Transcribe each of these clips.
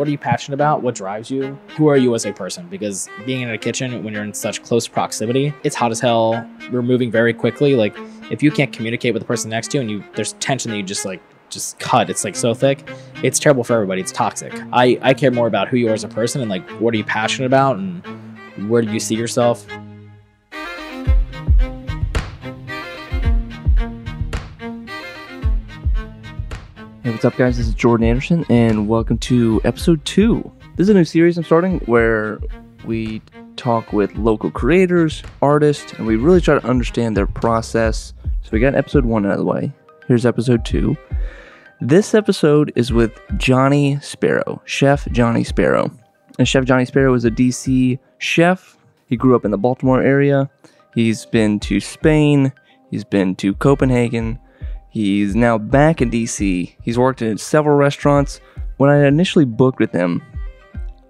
what are you passionate about? What drives you? Who are you as a person? Because being in a kitchen when you're in such close proximity, it's hot as hell. We're moving very quickly. Like if you can't communicate with the person next to you and you there's tension that you just like just cut it's like so thick it's terrible for everybody it's toxic i i care more about who you are as a person and like what are you passionate about and where do you see yourself what's up, guys? This is Jordan Anderson, and welcome to episode two. This is a new series I'm starting where we talk with local creators, artists, and we really try to understand their process. So, we got episode one out of the way. Here's episode two. This episode is with Johnny Spero, Chef Johnny Spero. And Chef Johnny Spero is a DC chef. He grew up in the Baltimore area. He's been to Spain, he's been to Copenhagen. He's now back in DC. He's worked in several restaurants. When I initially booked with him,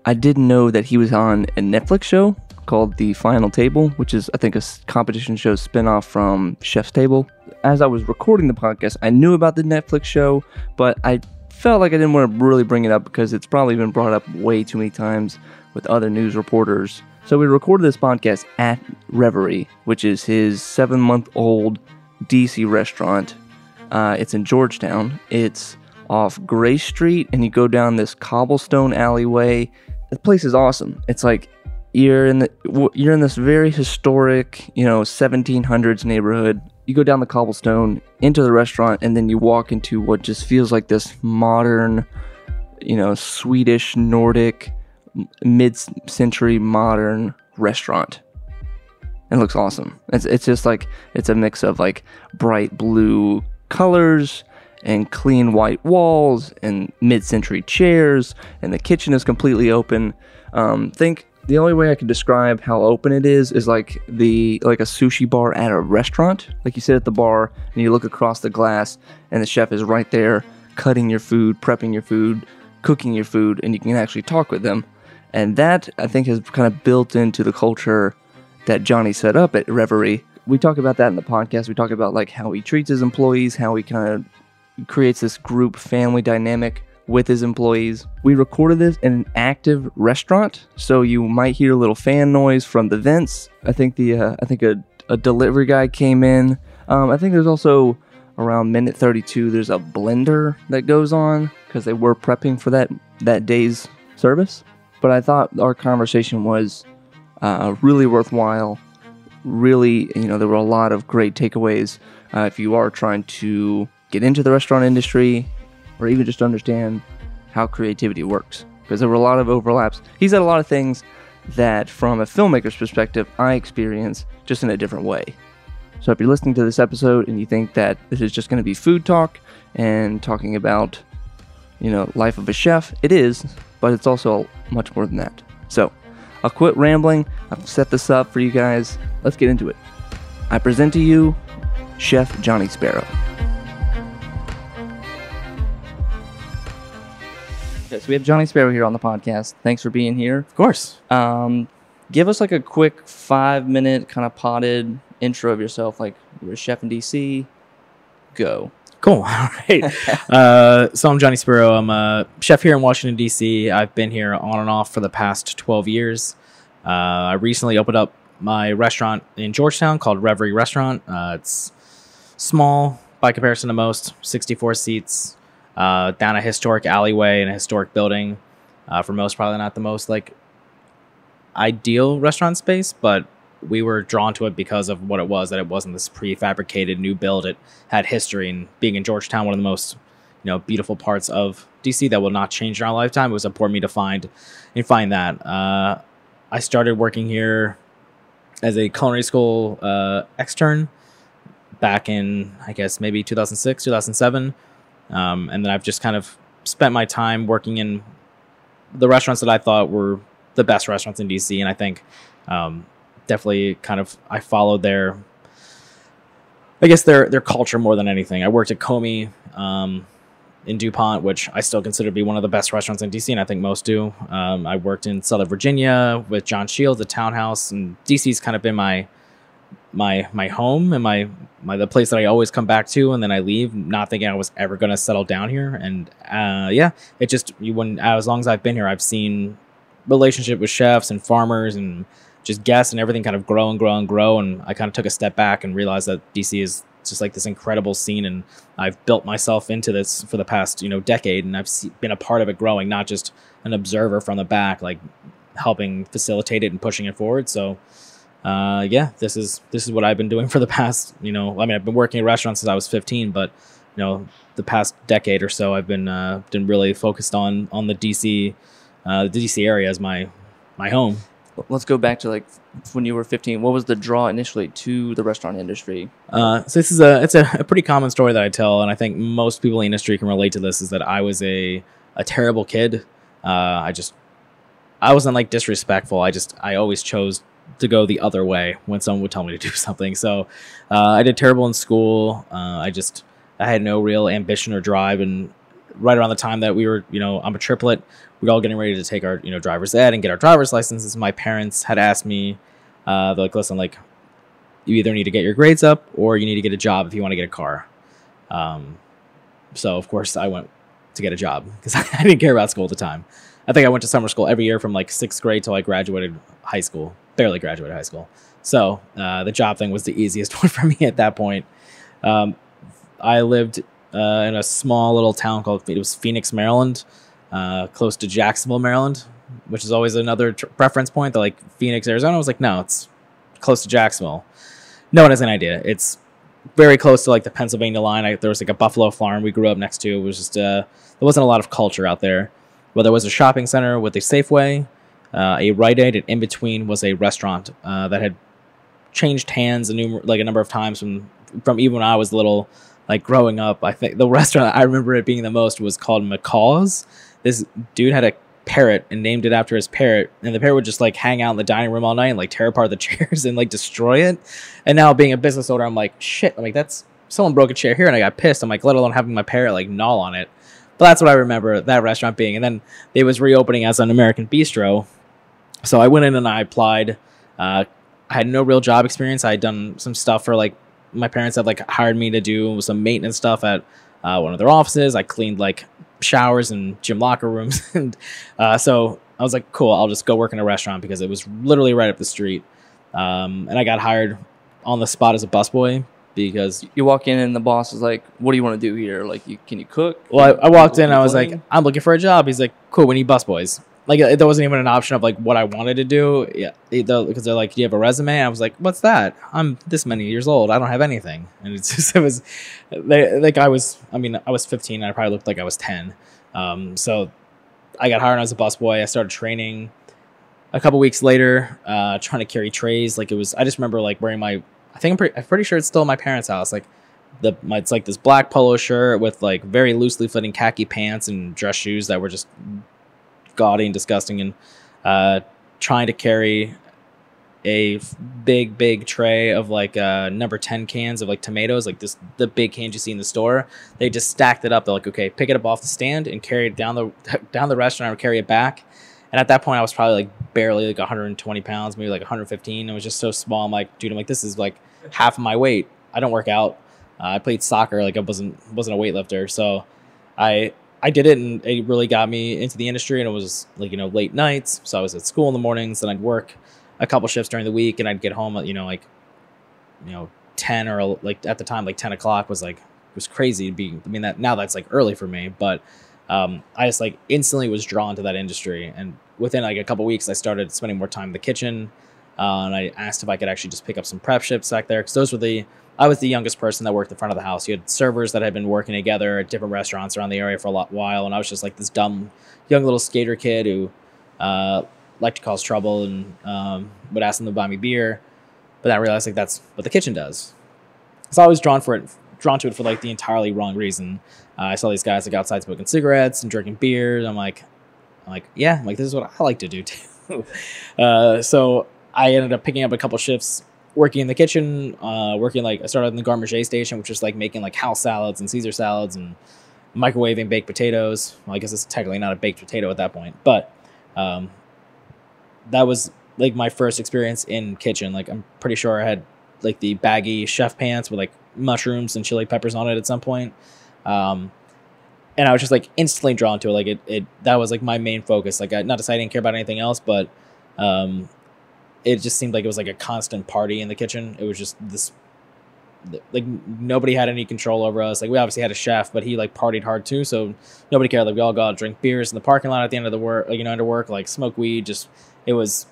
I didn't know that he was on a Netflix show called The Final Table, which is, I think, a competition show spinoff from Chef's Table. As I was recording the podcast, I knew about the Netflix show, but I felt like I didn't want to really bring it up because it's probably been brought up way too many times with other news reporters. So we recorded this podcast at Reverie, which is his seven month old DC restaurant uh, it's in Georgetown. It's off Gray Street, and you go down this cobblestone alleyway. The place is awesome. It's like you're in the you're in this very historic, you know, 1700s neighborhood. You go down the cobblestone into the restaurant, and then you walk into what just feels like this modern, you know, Swedish Nordic, mid-century modern restaurant. It looks awesome. It's it's just like it's a mix of like bright blue colors and clean white walls and mid-century chairs and the kitchen is completely open. Um, think the only way I can describe how open it is is like the like a sushi bar at a restaurant. Like you sit at the bar and you look across the glass and the chef is right there cutting your food, prepping your food, cooking your food, and you can actually talk with them. And that I think has kind of built into the culture that Johnny set up at Reverie. We talk about that in the podcast. We talk about like how he treats his employees, how he kind of creates this group family dynamic with his employees. We recorded this in an active restaurant, so you might hear a little fan noise from the vents. I think the uh, I think a, a delivery guy came in. Um, I think there's also around minute 32 there's a blender that goes on because they were prepping for that that day's service. But I thought our conversation was uh, really worthwhile. Really, you know, there were a lot of great takeaways uh, if you are trying to get into the restaurant industry or even just understand how creativity works. Because there were a lot of overlaps. He said a lot of things that, from a filmmaker's perspective, I experience just in a different way. So if you're listening to this episode and you think that this is just going to be food talk and talking about, you know, life of a chef, it is, but it's also much more than that. So I'll quit rambling. I'll set this up for you guys. Let's get into it. I present to you Chef Johnny Spero. Okay, so we have Johnny Spero here on the podcast. Thanks for being here. of course Um, give us like a quick five minute kind of potted intro of yourself. Like you're a chef in DC. Go. Cool. All right. uh, so I'm Johnny Spero. I'm a chef here in Washington D.C. I've been here on and off for the past 12 years. Uh, I recently opened up my restaurant in Georgetown called Reverie Restaurant. Uh, it's small by comparison to most, 64 seats, uh, down a historic alleyway in a historic building. Uh, for most, probably not the most like ideal restaurant space, but we were drawn to it because of what it was that it wasn't this prefabricated new build. It had history and being in georgetown one of the most you know beautiful parts of dc that will not change in our lifetime it was important me to find and find that. Uh, i started working here as a culinary school uh, extern back in i guess maybe 2006 2007 um, and then i've just kind of spent my time working in the restaurants that i thought were the best restaurants in dc and i think um, definitely kind of I followed their I guess their their culture more than anything. I worked at Komi um, in DuPont, which I still consider to be one of the best restaurants in DC, and I think most do. Um, I worked in Southern Virginia with John Shields, the Townhouse, and DC's kind of been my my my home and my my the place that I always come back to, and then I leave, not thinking I was ever gonna settle down here. And uh, yeah, it just you wouldn't. as long as I've been here, I've seen relationship with chefs and farmers and just guess and everything kind of grow and grow and grow. And I kind of took a step back and realized that DC is just like this incredible scene, and I've built myself into this for the past you know decade, and I've been a part of it growing, not just an observer from the back, like helping facilitate it and pushing it forward. So uh, yeah, this is this is what I've been doing for the past, you know, I mean, I've been working in restaurants since I was 15, but you know, the past decade or so, I've been uh, been really focused on on the DC, uh, the DC area as my my home. Let's go back to like when you were 15. What was the draw initially to the restaurant industry? Uh, so this is a it's a, a pretty common story that I tell, and I think most people in the industry can relate to this. Is that I was a a terrible kid. Uh, I just I wasn't like disrespectful. I just I always chose to go the other way when someone would tell me to do something. So uh, I did terrible in school. Uh, I just I had no real ambition or drive. And right around the time that we were, you know, I'm a triplet. We were all getting ready to take our, you know, driver's ed and get our driver's licenses. My parents had asked me, uh, they're like, listen, like, you either need to get your grades up or you need to get a job if you want to get a car. Um, so of course I went to get a job because I didn't care about school at the time. I think I went to summer school every year from like sixth grade till I graduated high school, barely graduated high school. So uh, the job thing was the easiest one for me at that point. Um, I lived uh, in a small little town called it was Phoenix, Maryland, uh, close to Jacksonville, Maryland, which is always another tr- preference point. That like Phoenix, Arizona, I was like, no, it's close to Jacksonville. No one has an idea. It's very close to like the Pennsylvania line. I, there was like a buffalo farm we grew up next to. It was just uh, there wasn't a lot of culture out there. Well, there was a shopping center with a Safeway, uh, a Rite Aid, and in between was a restaurant uh, that had changed hands a numer- like a number of times from from even when I was little, like growing up. I think the restaurant I remember it being the most was called McCaw's. This dude had a parrot and named it after his parrot, and the parrot would just like hang out in the dining room all night and like tear apart the chairs and like destroy it. And now being a business owner, I'm like, shit. I'm like, that's someone broke a chair here, and I got pissed. I'm like, let alone having my parrot like gnaw on it. But that's what I remember that restaurant being. And then it was reopening as an American bistro. So I went in and I applied. Uh, I had no real job experience. I had done some stuff for like my parents had like hired me to do some maintenance stuff at uh, one of their offices. I cleaned like showers and gym locker rooms, and uh, so I was like, cool. I'll just go work in a restaurant because it was literally right up the street. Um, and I got hired on the spot as a busboy because You walk in and the boss is like, "What do you want to do here? Like, you, can you cook?" Well, I, I walked in. I was like. I'm looking for a job. He's like, cool. We need busboys. Like uh, there wasn't even an option of like what I wanted to do. Yeah, because they're like, do you have a resume? And I was like, what's that? I'm this many years old. I don't have anything. And it's just it was, they, like I was. I mean, I was 15. And I probably looked like I was 10. Um, so I got hired as a busboy. I started training. A couple weeks later, uh, trying to carry trays. Like it was. I just remember like wearing my. I think I'm pretty, I'm pretty sure it's still my parents' house. Like the my, it's like this black polo shirt with like very loosely fitting khaki pants and dress shoes that were just gaudy and disgusting and uh, trying to carry a big big tray of like uh, number 10 cans of like tomatoes like this the big cans you see in the store. They just stacked it up. They're like okay pick it up off the stand and carry it down the down the restaurant or carry it back. And at that point i was probably like barely like 120 pounds maybe like 115 it was just so small. I'm like dude i'm like this is like half of my weight. I don't work out. Uh, I played soccer, like I wasn't wasn't a weightlifter, so I I did it, and it really got me into the industry. And it was like you know late nights, so I was at school in the mornings, then I'd work a couple shifts during the week, and I'd get home at you know like you know ten or like at the time like ten o'clock was like was crazy to be. I mean that now that's like early for me, but um, I just like instantly was drawn to that industry, and within like a couple weeks, I started spending more time in the kitchen. Uh, and I asked if I could actually just pick up some prep shifts back there because those were the I was the youngest person that worked in front of the house. You had servers that had been working together at different restaurants around the area for a lot while, and I was just like this dumb young little skater kid who uh, liked to cause trouble and um, would ask them to buy me beer. But I realized like that's what the kitchen does. So I was drawn for it, drawn to it for like the entirely wrong reason. Uh, I saw these guys like outside smoking cigarettes and drinking beer. I'm like, I'm like, yeah, I'm like this is what I like to do too. uh, so I ended up picking up a couple shifts working in the kitchen, uh, working like I started in the Garde Manger station, which is like making like house salads and Caesar salads and microwaving baked potatoes. Well, I guess it's technically not a baked potato at that point, but um, that was like my first experience in kitchen. Like I'm pretty sure I had like the baggy chef pants with like mushrooms and chili peppers on it at some point. Um, and I was just like instantly drawn to it. Like it, it that was like my main focus. Like I, not to say I didn't care about anything else, but um, it just seemed like it was like a constant party in the kitchen. It was just this like nobody had any control over us. Like we obviously had a chef, but he like partied hard too, so nobody cared. Like we all go out drink beers in the parking lot at the end of the work, like you know, of work, like smoke weed. Just it was,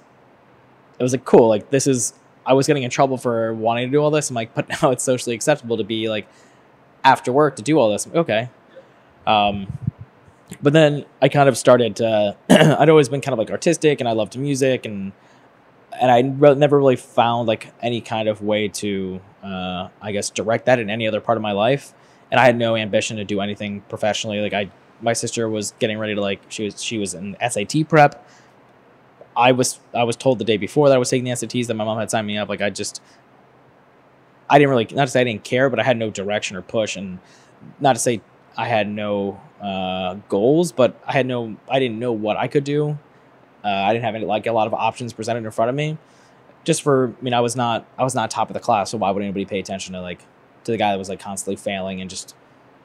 it was like cool. Like this is, I was getting in trouble for wanting to do all this. I'm like, but now it's socially acceptable to be like after work to do all this. Okay, um, but then I kind of started. To, I'd always been kind of like artistic, and I loved music and and I re- never really found like any kind of way to, uh, I guess, direct that in any other part of my life. And I had no ambition to do anything professionally. Like I, my sister was getting ready to like she was she was in SAT prep. I was I was told the day before that I was taking the SATs that my mom had signed me up. Like I just, I didn't really not to say I didn't care, but I had no direction or push, and not to say I had no uh, goals, but I had no I didn't know what I could do uh, I didn't have any like a lot of options presented in front of me. Just for I mean, I was not I was not top of the class, so why would anybody pay attention to like to the guy that was like constantly failing and just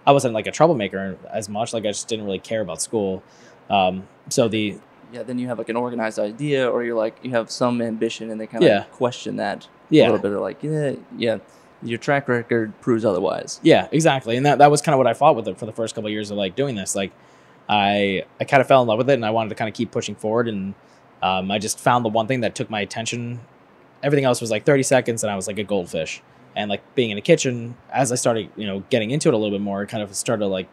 I wasn't like a troublemaker as much. Like I just didn't really care about school. Um, so the yeah, then you have like an organized idea, or you're like you have some ambition, and they kind of Yeah. question that yeah a little bit. Of like yeah, yeah, your track record proves otherwise. Yeah, exactly. And that, that was kind of what I fought with it for the first couple of years of like doing this. Like I I kind of fell in love with it and I wanted to kind of keep pushing forward and um, I just found the one thing that took my attention. Everything else was like 30 seconds and I was like a goldfish. And like being in a kitchen, as I started, you know, getting into it a little bit more, kind of started like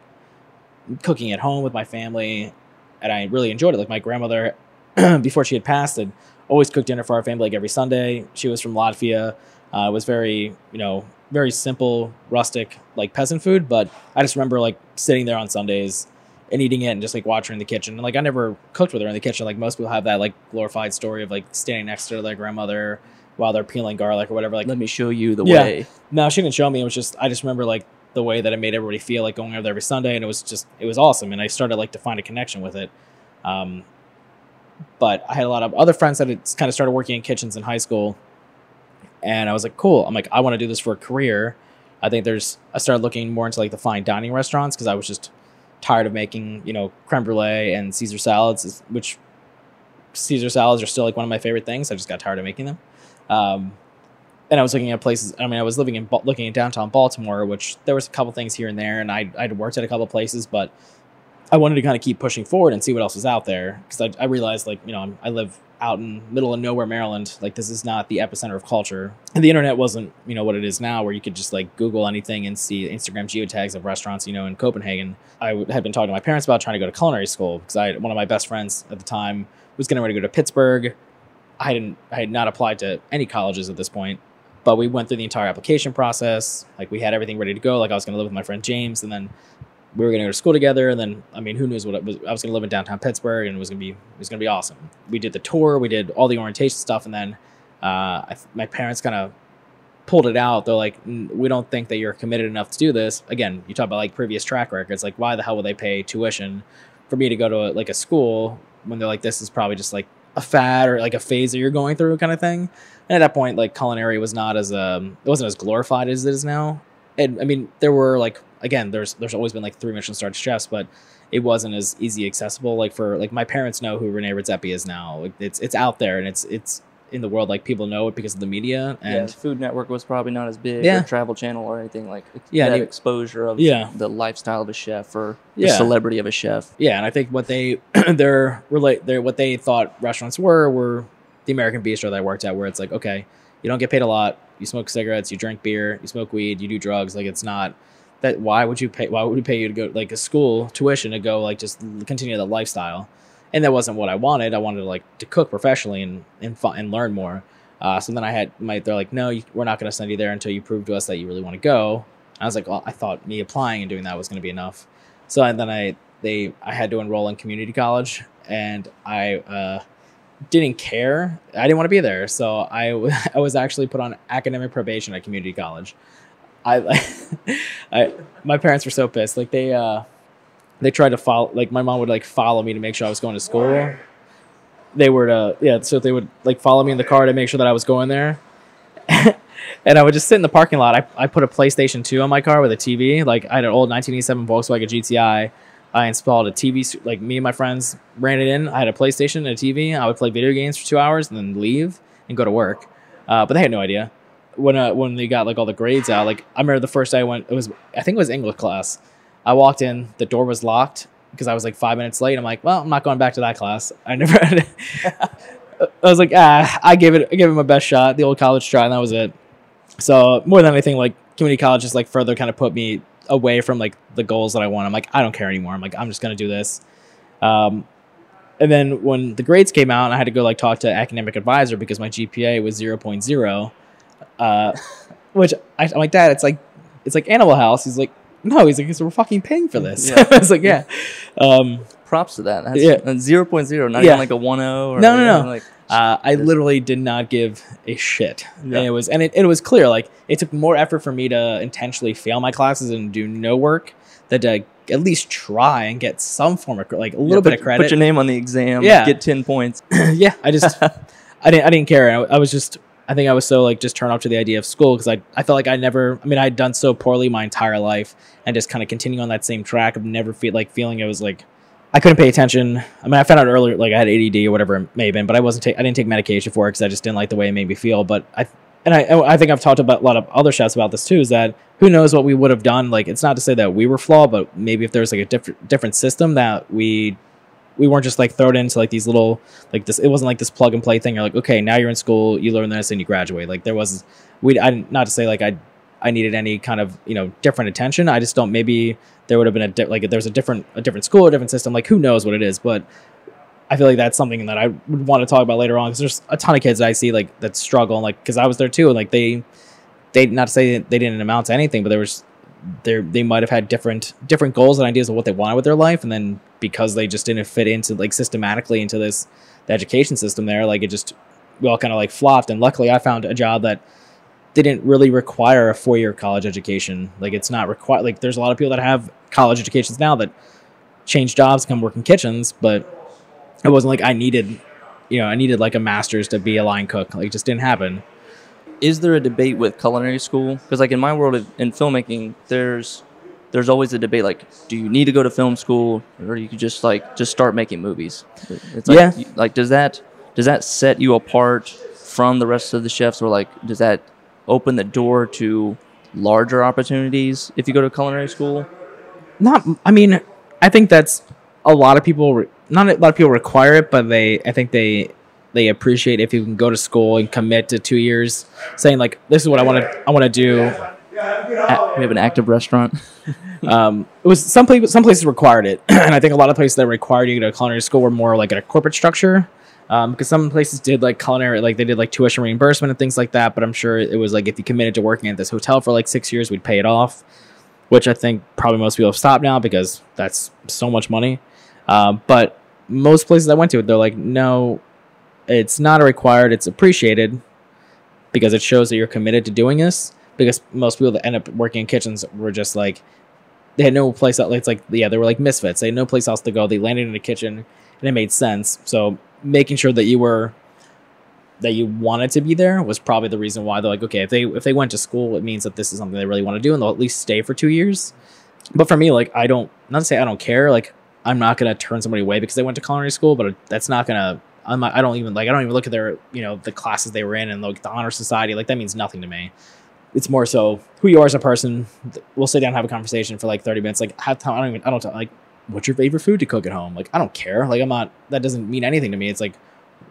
cooking at home with my family and I really enjoyed it. Like my grandmother before she had passed had always cooked dinner for our family like every Sunday. She was from Latvia. Uh, it was very, you know, very simple, rustic, like peasant food. But I just remember like sitting there on Sundays and eating it and just like watching her in the kitchen. And like I never cooked with her in the kitchen. Like most people have that like glorified story of like standing next to their grandmother while they're peeling garlic or whatever. Like Let me show you the Yeah. way. no, she didn't show me. It was just I just remember like the way that it made everybody feel like going over there every Sunday, and it was just it was awesome. And I started like to find a connection with it. Um, but I had a lot of other friends that had kind of started working in kitchens in high school, and I was like, cool. I'm like, I want to do this for a career. I think there's. I started looking more into like the fine dining restaurants because I was just tired of making you know creme brulee and Caesar salads, which Caesar salads are still like one of my favorite things. I just got tired of making them. Um, and I was looking at places. I mean, I was living in looking in downtown Baltimore, which there was a couple things here and there, and I I'd worked at a couple places, but I wanted to kind of keep pushing forward and see what else was out there because I, I realized like you know I'm, I live out in middle of nowhere Maryland. Like this is not the epicenter of culture, and the internet wasn't you know what it is now, where you could just like Google anything and see Instagram geotags of restaurants. You know, in Copenhagen, I had been talking to my parents about trying to go to culinary school because I one of my best friends at the time was getting ready to go to Pittsburgh. I hadn't I had not applied to any colleges at this point, but we went through the entire application process. Like we had everything ready to go. Like I was going to live with my friend James, and then we were going to go to school together. And then I mean, who knows what it was? I was going to live in downtown Pittsburgh, and it was going to be it was going to be awesome. We did the tour, we did all the orientation stuff, and then uh, I, my parents kind of pulled it out. They're like, "N- we don't think that you're committed enough to do this. Again, you talk about like previous track records. Like, why the hell would they pay tuition for me to go to a, like a school when they're like, this is probably just like a fad or like a phase that you're going through kind of thing. And at that point, like culinary was not as um, it wasn't as glorified as it is now. And I mean, there were like again, there's there's always been like three Michelin star chefs, but it wasn't as easy accessible. Like for like my parents know who Rene Redzepi is now. Like it's it's out there and it's it's in the world. Like people know it because of the media yeah, and Food Network was probably not as big, Yeah. or Travel Channel, or anything like Yeah, that exposure of Yeah. the lifestyle of a chef or the Yeah. celebrity of a chef. Yeah, and I think what they their relate their what they thought restaurants were were the American Bistro that I worked at, where it's like, okay, you don't get paid a lot, you smoke cigarettes, you drink beer, you smoke weed, you do drugs. Like it's not that. Why would you pay? Why would we pay you to go like a school tuition to go like just continue the lifestyle? And that wasn't what I wanted. I wanted to like to cook professionally and and and learn more. Uh, so then I had my they're like, no, you, we're not going to send you there until you prove to us that you really want to go. I was like, well, I thought me applying and doing that was going to be enough. So and then I they I had to enroll in community college, and I uh, didn't care. I didn't want to be there, so I w- I was actually put on academic probation at community college. I I my parents were so pissed. Like they uh they tried to follow. Like my mom would like follow me to make sure I was going to school. They were to yeah, so they would like follow me in the car to make sure that I was going there. and I would just sit in the parking lot. I, I put a PlayStation 2 on my car with a TV. Like I had an old 1987 Volkswagen GTI. I installed a TV. Like me and my friends ran it in. I had a PlayStation and a TV. I would play video games for two hours and then leave and go to work. Uh, but they had no idea when uh, when they got like all the grades out. Like I remember the first day I went. It was I think it was English class. I walked in. The door was locked because I was like five minutes late. I'm like, well, I'm not going back to that class. I never. I was like, ah, I gave it, I gave it my best shot, the old college try, and that was it. So more than anything, like community college just like further kind of put me away from like the goals that I want. I'm like, I don't care anymore. I'm like, I'm just gonna do this. Um, and then when the grades came out, I had to go like talk to academic advisor because my GPA was 0.0, uh, which I, I'm like, Dad, it's like it's like Animal House. He's like, no, he's like, 'Cause we're fucking paying for this. Yeah. I was like, yeah. Um, Props to that. That's Yeah. yeah. 0.0, not Yeah. even like a 1.0 or No, no, no. Like, Uh, I literally did not give a shit, Yeah. and it was and it, it was clear like it took more effort for me to intentionally fail my classes and do no work than to at least try and get some form of like a little yeah, bit of credit. Put your name on the exam. Yeah. Get 10 points. yeah, I just I didn't I didn't care. I, I was just I think I was so like just turned off to the idea of school because I I felt like I never I mean I'd done so poorly my entire life and just kind of continue on that same track of never feel like feeling it was like I couldn't pay attention. I mean I found out earlier like I had ADD or whatever it may have been, but I wasn't ta- I didn't take medication for it because I just didn't like the way it made me feel. But I and I I think I've talked about a lot of other chefs about this too is that who knows what we would have done like it's not to say that we were flawed but maybe if there's like a different different system that we we weren't just like thrown into like these little like this it wasn't like this plug and play thing you're like okay now you're in school you learn this and you graduate like there was we i not to say like i i needed any kind of you know different attention. I just don't maybe there would have been a di- like there's a different a different school a different system like who knows what it is but i feel like that's something that i would want to talk about later on because there's a ton of kids that i see like that struggle like because i was there too and like they they not to say they didn't amount to anything but there was they they might have had different different goals and ideas of what they wanted with their life and then because they just didn't fit into like systematically into this the education system there like it just we all kind of like flopped and luckily i found a job that didn't really require a four-year college education like it's not required like there's a lot of people that have college educations now that change jobs come work in kitchens but it wasn't like i needed you know i needed like a master's to be a line cook like it just didn't happen is there a debate with culinary school? Because like in my world of, in filmmaking, there's there's always a debate like, do you need to go to film school, or you could just like just start making movies? It's like, Yeah. you- like does that does that set you apart from the rest of the chefs, or like does that open the door to larger opportunities if you go to culinary school? not i mean i think that's a lot of people re- not a lot of people require it but they i think they they appreciate if you can go to school and commit to two years saying like this is what i want to i want to do we have an active restaurant. um, it was some people some places required it and i think a lot of places that required you to go to culinary school were more like in a corporate structure um, because some places did like culinary like they did like tuition reimbursement and things like that but i'm sure it was like if you committed to working at this hotel for like six years we'd pay it off which i think probably most people have stopped now because that's so much money um, but most places i went to they're like no it's not a required it's appreciated because it shows that you're committed to doing this because most people that end up working in kitchens were just like they had no place else. It's like yeah, they were like misfits. They had no place else to go. They landed in a kitchen, and it made sense. So making sure that you were that you wanted to be there was probably the reason why they're like, okay, if they if they went to school, it means that this is something they really want to do, and they'll at least stay for two years. But for me, like I don't not to say I don't care. Like I'm not gonna turn somebody away because they went to culinary school, but that's not gonna. I'm not, I don't even like I don't even look at their you know the classes they were in and like the honor society like that means nothing to me it's more so who you are as a person. We'll sit down and have a conversation for like 30 minutes. Like, have time. I don't even, I don't, like, what's your favorite food to cook at home? Like, I don't care. Like, I'm not, that doesn't mean anything to me. It's like,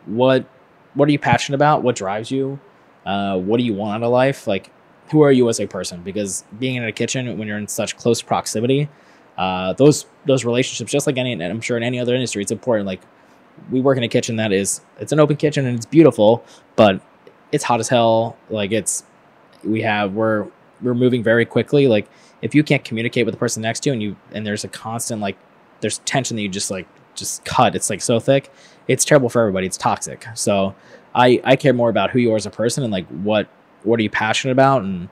what, what are you passionate about? What drives you? Uh, what do you want out of life? Like, who are you as a person? Because being in a kitchen when you're in such close proximity, uh, those, those relationships, just like any, I'm sure in any other industry, it's important. Like, we work in a kitchen that is, it's an open kitchen and it's beautiful, but it's hot as hell. Like, it's, we have we're we're moving very quickly like if you can't communicate with the person next to you and you and there's a constant like there's tension that you just like just cut it's like so thick it's terrible for everybody it's toxic. So i i care more about who you are as a person and like what what are you passionate about and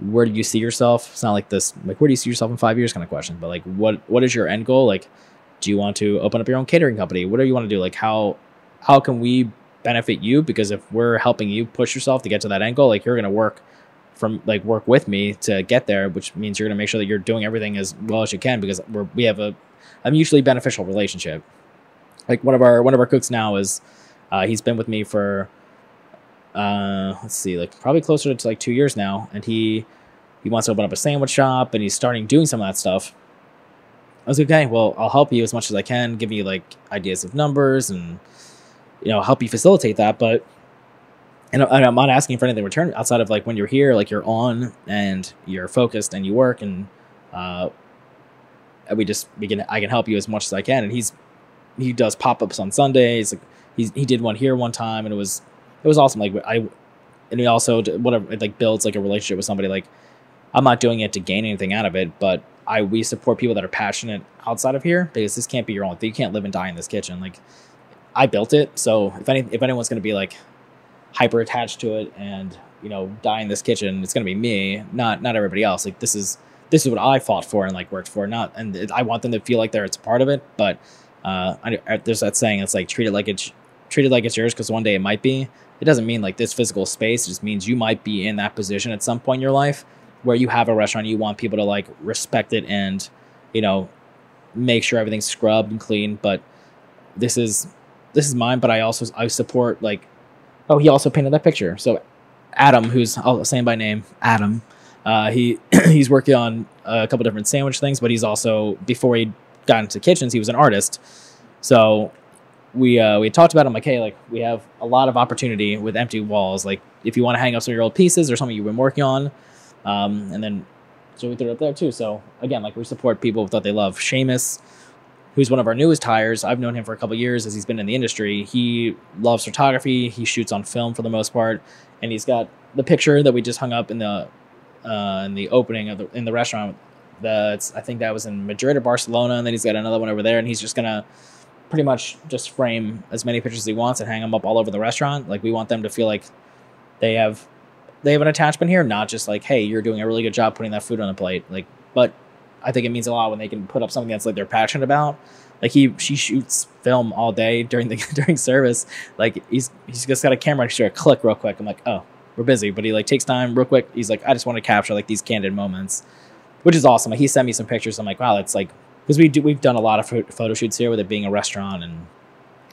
where do you see yourself? It's not like this like where do you see yourself in five years kind of question but like what what is your end goal? Like do you want to open up your own catering company? What do you want to do? Like how how can we benefit you? Because if we're helping you push yourself to get to that end goal like you're going to work from like work with me to get there, which means you're gonna make sure that you're doing everything as well as you can because we're we have a a mutually beneficial relationship. Like one of our one of our cooks now is uh, he's been with me for uh, let's see, like probably closer to like two years now, and he he wants to open up a sandwich shop and he's starting doing some of that stuff. I was like, okay, well, I'll help you as much as I can, give you like ideas of numbers and you know help you facilitate that, but and I'm not asking for anything in return outside of like when you're here, like you're on and you're focused and you work and uh, we just we can I can help you as much as I can. And he's he does pop ups on Sundays. Like he's he did one here one time and it was it was awesome. Like I and he also whatever it like builds like a relationship with somebody. Like I'm not doing it to gain anything out of it, but I we support people that are passionate outside of here because this can't be your own thing. You can't live and die in this kitchen. Like I built it, so if any if anyone's gonna be like hyper attached to it and you know die in this kitchen. It's going to be me not not everybody else. Like this is this is what i fought for and like worked for. Not and i want them to feel like they're it's part of it but uh I, there's that saying it's like treat it like it's treat it like it's yours because one day it might be. It doesn't mean like this physical space it just means you might be in that position at some point in your life where you have a restaurant you want people to like respect it and you know make sure everything's scrubbed and clean but this is this is mine but i also i support like Oh, he also painted that picture. So Adam, who's I'll say by name, Adam, uh, he he's working on a couple different sandwich things, but he's also before he got into kitchens, he was an artist. So we uh, we talked about him like, hey, like we have a lot of opportunity with empty walls. Like if you want to hang up some of your old pieces or something you've been working on, um, and then so we threw it up there too. So again, like we support people with what they love. Seamus who's one of our newest hires. I've known him for a couple years as he's been in the industry. He loves photography. He shoots on film for the most part, and he's got the picture that we just hung up in the uh, in the opening of the in the restaurant. That's I think that was in Madrid or Barcelona, and then he's got another one over there, and he's just gonna pretty much just frame as many pictures as he wants and hang them up all over the restaurant. Like we want them to feel like they have they have an attachment here, not just like, hey, you're doing a really good job putting that food on the plate. Like, but I think it means a lot when they can put up something that's like they're passionate about. Like he she shoots film all day during the during service. Like he's he's just got a camera extra a click real quick. I'm like, oh, we're busy, but he like takes time real quick. He's like, I just want to capture like these candid moments, which is awesome. Like, he sent me some pictures. I'm like, wow, that's like because we do we've done a lot of photo shoots here with it being a restaurant and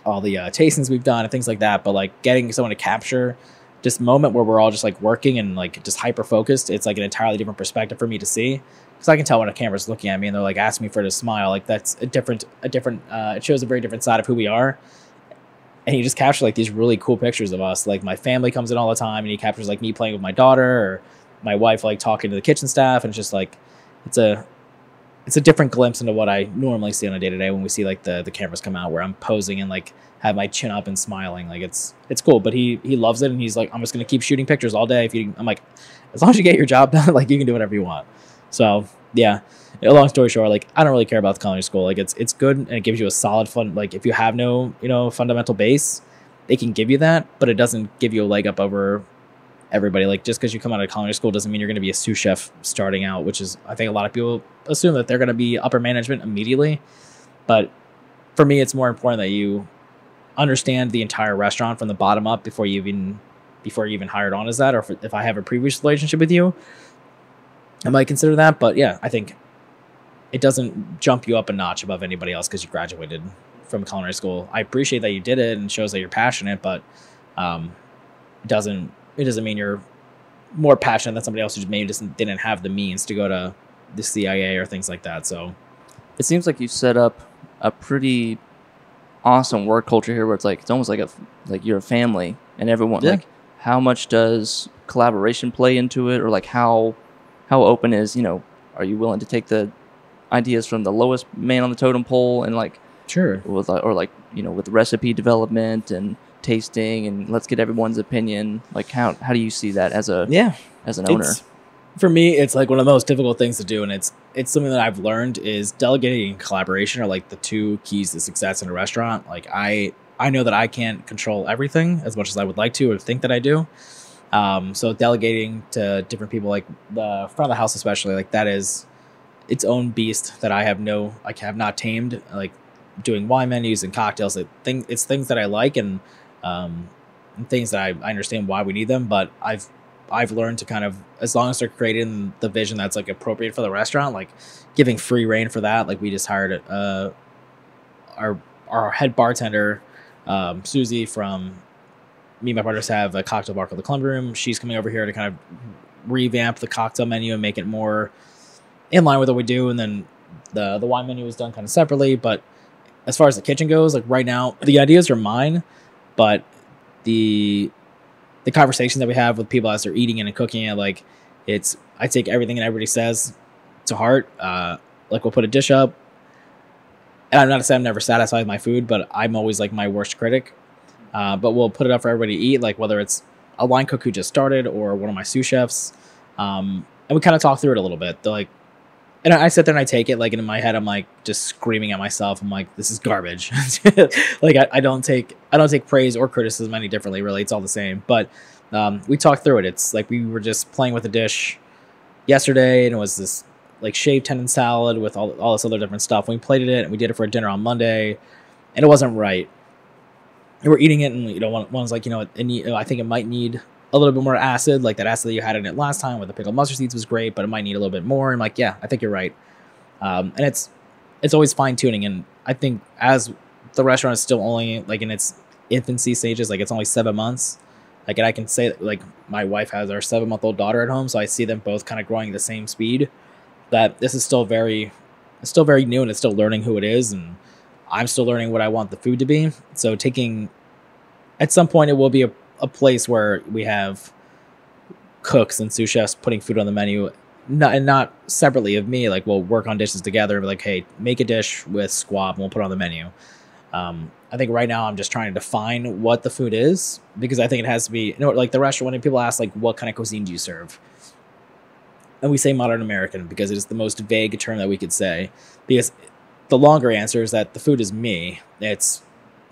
all the uh, tastings we've done and things like that. But like getting someone to capture this moment where we're all just like working and like just hyper focused, it's like an entirely different perspective for me to see because I can tell when a camera's looking at me and they're like asking me for to smile. Like that's a different, a different. Uh, it shows a very different side of who we are. And he just captures like these really cool pictures of us. Like my family comes in all the time, and he captures like me playing with my daughter or my wife like talking to the kitchen staff, and it's just like it's a it's a different glimpse into what I normally see on a day to day when we see like the the cameras come out where I'm posing and like have my chin up and smiling. Like it's it's cool. But he he loves it and he's like, I'm just gonna keep shooting pictures all day. If you I'm like, as long as you get your job done, like you can do whatever you want. So yeah. A long story short, like I don't really care about the culinary school. Like it's it's good and it gives you a solid fun. Like if you have no you know fundamental base, they can give you that, but it doesn't give you a leg up over everybody. Like just because you come out of culinary school doesn't mean you're going to be a sous chef starting out, which is I think a lot of people assume that they're going to be upper management immediately. But for me, it's more important that you understand the entire restaurant from the bottom up before you even before you even hired on as that, or if, if I have a previous relationship with you, I might consider that, but yeah, I think it doesn't jump you up a notch above anybody else because you graduated from culinary school. I appreciate that you did it and shows that you're passionate, but um, it doesn't it doesn't mean you're more passionate than somebody else who maybe just didn't have the means to go to the CIA or things like that. So it seems like you set up a pretty awesome work culture here, where it's like it's almost like a like you're a family and everyone yeah. like how much does collaboration play into it or like how how open is you know are you willing to take the ideas from the lowest man on the totem pole and like sure. with uh, or like you know with recipe development and tasting and let's get everyone's opinion? Like how how do you see that as a yeah. as an owner? For me it's like one of the most difficult things to do and it's it's something that i've learned is delegating and collaboration are like the two keys to success in a restaurant. Like i i know that i can't control everything as much as i would like to or think that i do um, so delegating to different people, like the front of the house, especially, like that is its own beast that I have no, I have not tamed. Like doing wine menus and cocktails, like thing, it's things that I like and, um, and things that I, I understand why we need them. But I've I've learned to kind of as long as they're creating the vision that's like appropriate for the restaurant, like giving free reign for that. Like we just hired uh our our head bartender, um, Susie from me and my partners have a cocktail bar called the Club Room. She's coming over here to kind of revamp the cocktail menu and make it more in line with what we do. And then the the wine menu is done kind of separately. But as far as the kitchen goes, like right now, the ideas are mine, but the the conversation that we have with people as they're eating and cooking it, like it's I take everything and everybody says to heart. Uh, like we'll put a dish up, and I'm not to say I'm never satisfied with my food, but I'm always like my worst critic. Uh, but we'll put it up for everybody to eat, like whether it's a line cook who just started or one of my sous chefs. Um, and we kind of talk through it a little bit. They're like, and I sit there and I take it like in my head I'm like just screaming at myself. I'm like, this is garbage. like I, I, don't take I don't take praise or criticism any differently. Really, it's all the same. But um, we talked through it. It's like we were just playing with a dish yesterday, and it was this like shaved tendon salad with all all this other different stuff. We plated it and we did it for a dinner on Monday, and it wasn't right. And we're eating it, and you know, one, one's like, you know, it need, I think it might need a little bit more acid, like that acid that you had in it last time with the pickled mustard seeds was great, but it might need a little bit more. I'm like, yeah, I think you're right. Um, and it's it's always fine tuning, and I think as the restaurant is still only like in its infancy stages, like it's only seven months. Like, and I can say like my wife has our seven month old daughter at home, so I see them both kind of growing at the same speed. That this is still very, it's still very new, and it's still learning who it is, and I'm still learning what I want the food to be. So taking, at some point, it will be a a place where we have cooks and sous chefs putting food on the menu. Not and not separately of me like we'll work on dishes together and be like hey make a dish with squab and we'll put it on the menu. Um, i think right now i'm just trying to define what the food is because i think it has to be you know like the restaurant when people ask like what kind of cuisine do you serve? And we say modern american because it is the most vague term that we could say because the longer answer is that the food is me. It's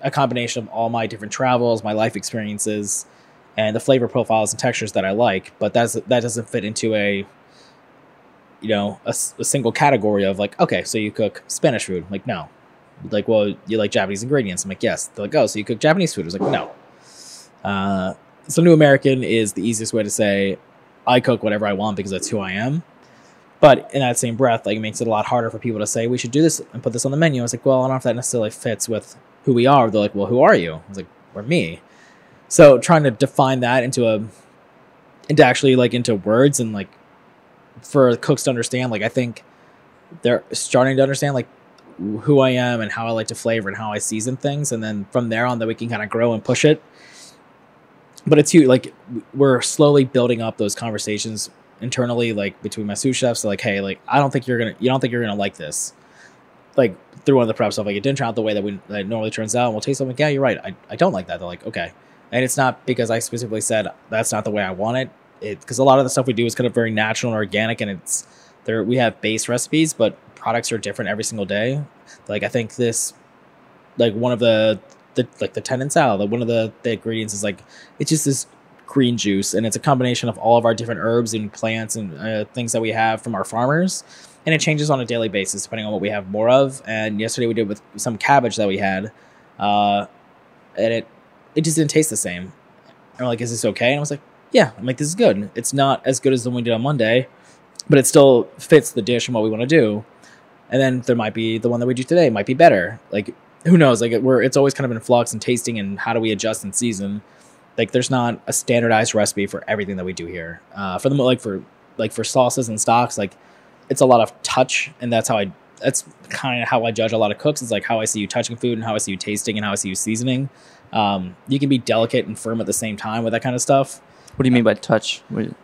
a combination of all my different travels, my life experiences, and the flavor profiles and textures that I like. But that's that doesn't fit into a you know a, a single category of like okay, so you cook Spanish food. Like no, like well you like Japanese ingredients. I'm like yes. They're like oh, so you cook Japanese food. I was like no. Uh, so New American is the easiest way to say I cook whatever I want because that's who I am. But in that same breath, like it makes it a lot harder for people to say we should do this and put this on the menu. I was like, well, I don't know if that necessarily fits with who we are. They're like, well, who are you? I was like, we're me. So trying to define that into a, into actually like into words and like for cooks to understand, like I think they're starting to understand like who I am and how I like to flavor and how I season things. And then from there on that we can kind of grow and push it. But it's huge. Like we're slowly building up those conversations internally, like between my sous chefs. Like, hey, like I don't think you're gonna, you don't think you're gonna like this like through one of the prep stuff, like it didn't turn out the way that we that it normally turns out. And we'll taste something. Yeah, you're right. I, I don't like that. They're like, okay, and it's not because I specifically said that's not the way I want it. It because a lot of the stuff we do is kind of very natural and organic, and it's there. We have base recipes, but products are different every single day. Like I think this, like one of the the like the tendon salad, one of the the ingredients is like it's just this green juice, and it's a combination of all of our different herbs and plants and uh, things that we have from our farmers and it changes on a daily basis depending on what we have more of. And yesterday we did with some cabbage that we had, uh, and it it just didn't taste the same. And we're like, "Is this okay?" And I was like, "Yeah." I'm like, "This is good. It's not as good as the one we did on Monday, but it still fits the dish and what we want to do." And then there might be the one that we do today might be better. Like who knows? Like we're it's always kind of in flux and tasting and how do we adjust in season. Like there's not a standardized recipe for everything that we do here. Uh, for the like for like for sauces and stocks, like it's a lot of touch, and that's how I that's kind of how I judge a lot of cooks. It's like how I see you touching food and how I see you tasting and how I see you seasoning. Um, you can be delicate and firm at the same time with that kind of stuff. What do you mean by touch?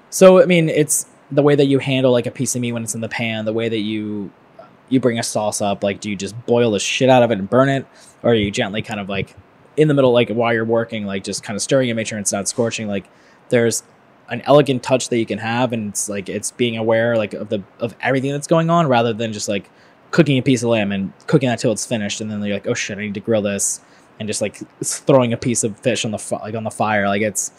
So I mean it's the way that you handle like a piece of meat when it's in the pan, the way that you you bring a sauce up. Like, do you just boil the shit out of it and burn it, or you gently kind of like in the middle, like while you're working, like just kind of stirring it, make sure it's not scorching. Like, there's an elegant touch that you can have and it's like it's being aware like of the of everything that's going on rather than just like cooking a piece of lamb and cooking that till it's finished and then you're like oh shit I need to grill this and just like throwing a piece of fish on the like on the fire like it's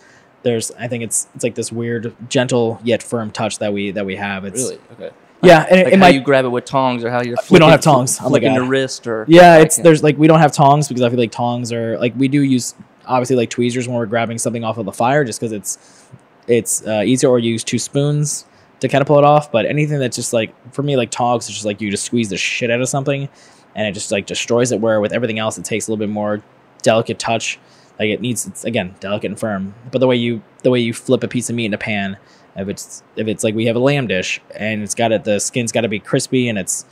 there's I think it's it's like this weird gentle yet firm touch that we that we have it's really okay yeah, and like it, it how might, you grab it with tongs or how you're. Flipping. We don't have tongs. I'm like flicking a- the wrist or. Yeah, it's can't- there's like we don't have tongs because I feel like tongs are like we do use obviously like tweezers when we're grabbing something off of the fire just because it's it's uh, easier or you use two spoons to kind of pull it off. But anything that's just like for me, like tongs, it's just like you just squeeze the shit out of something, and it just like destroys it. Where with everything else, it takes a little bit more delicate touch. Like it needs, it's again delicate and firm. But the way you the way you flip a piece of meat in a pan, if it's if it's like we have a lamb dish and it's got it, the skin's got to be crispy and it's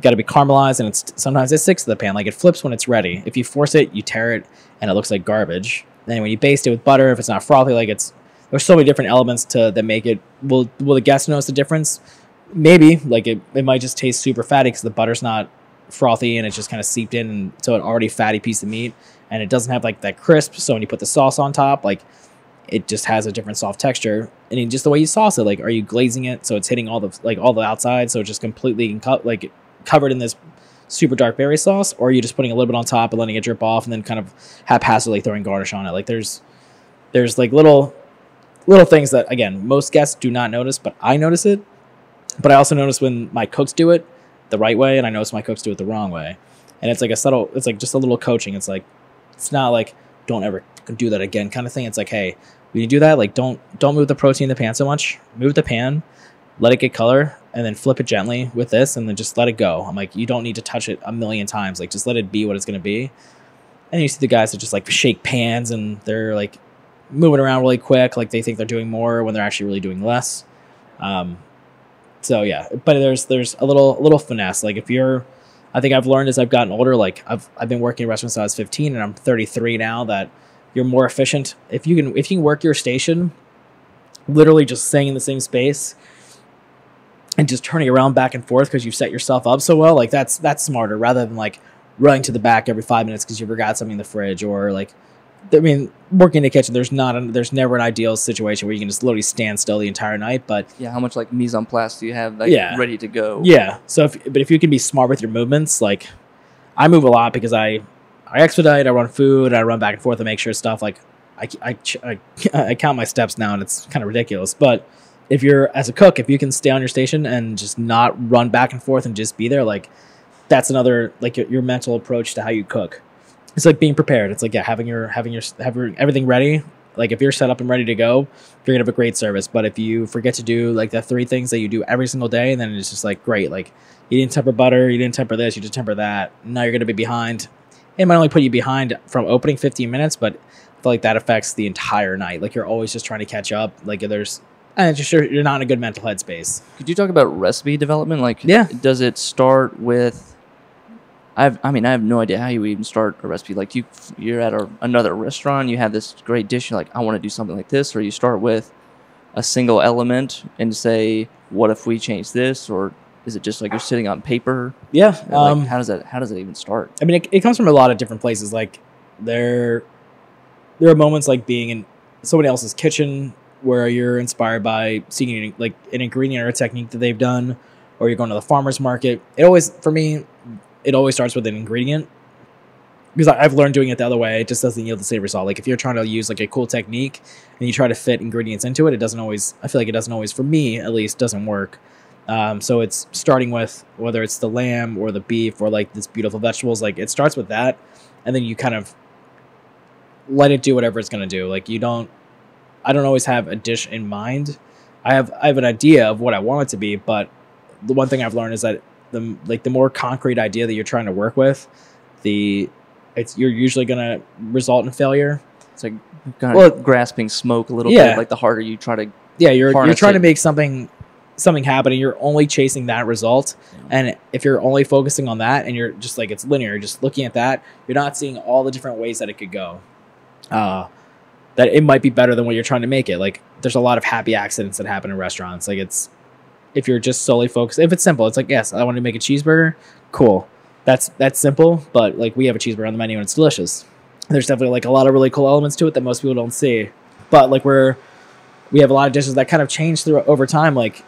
got to be caramelized and it's sometimes it sticks to the pan. Like it flips when it's ready. If you force it, you tear it and it looks like garbage. Then when you baste it with butter, if it's not frothy, like it's there's so many different elements to that make it. Will will the guest notice the difference? Maybe like it, it might just taste super fatty because the butter's not frothy and it's just kind of seeped in, so an already fatty piece of meat, and it doesn't have like that crisp. So when you put the sauce on top, like it just has a different soft texture, and just the way you sauce it, like are you glazing it so it's hitting all the like all the outside, so it's just completely like covered in this super dark berry sauce, or are you just putting a little bit on top and letting it drip off, and then kind of haphazardly throwing garnish on it? Like there's there's like little little things that again most guests do not notice, but I notice it. But I also notice when my cooks do it the right way, and I notice my cooks do it the wrong way. And it's like a subtle, it's like just a little coaching. It's like it's not like don't ever do that again kind of thing. It's like hey, when you do that, like don't don't move the protein in the pan so much. Move the pan, let it get color, and then flip it gently with this, and then just let it go. I'm like you don't need to touch it a million times. Like just let it be what it's gonna be. And you see the guys that just like shake pans and they're like moving around really quick, like they think they're doing more when they're actually really doing less. Um, so yeah, but there's there's a little a little finesse. Like if you're, I think I've learned as I've gotten older. Like I've I've been working in restaurants since I was 15, and I'm 33 now. That you're more efficient if you can if you can work your station, literally just staying in the same space. And just turning around back and forth because you've set yourself up so well, like that's that's smarter rather than like running to the back every five minutes because you forgot something in the fridge or like I mean, working in the kitchen, there's not, a, there's never an ideal situation where you can just literally stand still the entire night. But Yeah, how much like mise en place do you have like Yeah. ready to go? yeah, so if, but if you can be smart with your movements, like I move a lot because I, I expedite, I run food, I run back and forth to make sure stuff like I, I, I, I count my steps now and it's kind of ridiculous. But if you're as a cook, if you can stay on your station and just not run back and forth and just be there, like that's another like your, your mental approach to how you cook. It's like being prepared. It's like yeah, having your having your having everything ready. Like if you're set up and ready to go, you're gonna have a great service. But if you forget to do like the three things that you do every single day, then it's just like great. Like you didn't temper butter, you didn't temper this, you didn't temper that. Now you're gonna be behind. It might only put you behind from opening 15 minutes, but I feel like that affects the entire night. Like you're always just trying to catch up. Like there's, and it's just you're, you're not in a good mental headspace. Could you talk about recipe development? Like, Yeah. does it start with? I've, I mean, I have no idea how you even start a recipe. Like, you, you're at a, another restaurant, you have this great dish. You're like, I want to do something like this, or you start with a single element and say, what if we change this, or is it just like you're sitting on paper? Yeah. Like, Um, how does that? How does it even start? I mean, it, it comes from a lot of different places. Like there, there are moments like being in somebody else's kitchen where you're inspired by seeing like an ingredient or a technique that they've done, or you're going to the farmer's market. It always, for me, it always starts with an ingredient because I've learned doing it the other way. It just doesn't yield the same result. Like if you're trying to use like a cool technique and you try to fit ingredients into it, it doesn't always. I feel like it doesn't always, for me at least, doesn't work. Um, so it's starting with whether it's the lamb or the beef or like this beautiful vegetables. Like it starts with that, and then you kind of let it do whatever it's gonna do. Like you don't. I don't always have a dish in mind. I have I have an idea of what I want it to be, but the one thing I've learned is that the like the more concrete idea that you're trying to work with, the it's you're usually gonna result in failure. It's like kind Well- of grasping smoke a little Yeah. bit. Like the harder you try to, yeah you're you're trying to make something something happen and you're only chasing that result and if you're only focusing on that and you're just like it's linear just looking at that you're not seeing all the different ways that it could go uh that it might be better than what you're trying to make it like there's a lot of happy accidents that happen in restaurants like it's if you're just solely focused if it's simple it's like yes i want to make a cheeseburger cool. That's that's simple but like we have a cheeseburger on the menu and it's delicious. There's definitely like a lot of really cool elements to it that most people don't see but like we're we have a lot of dishes that kind of change through over time like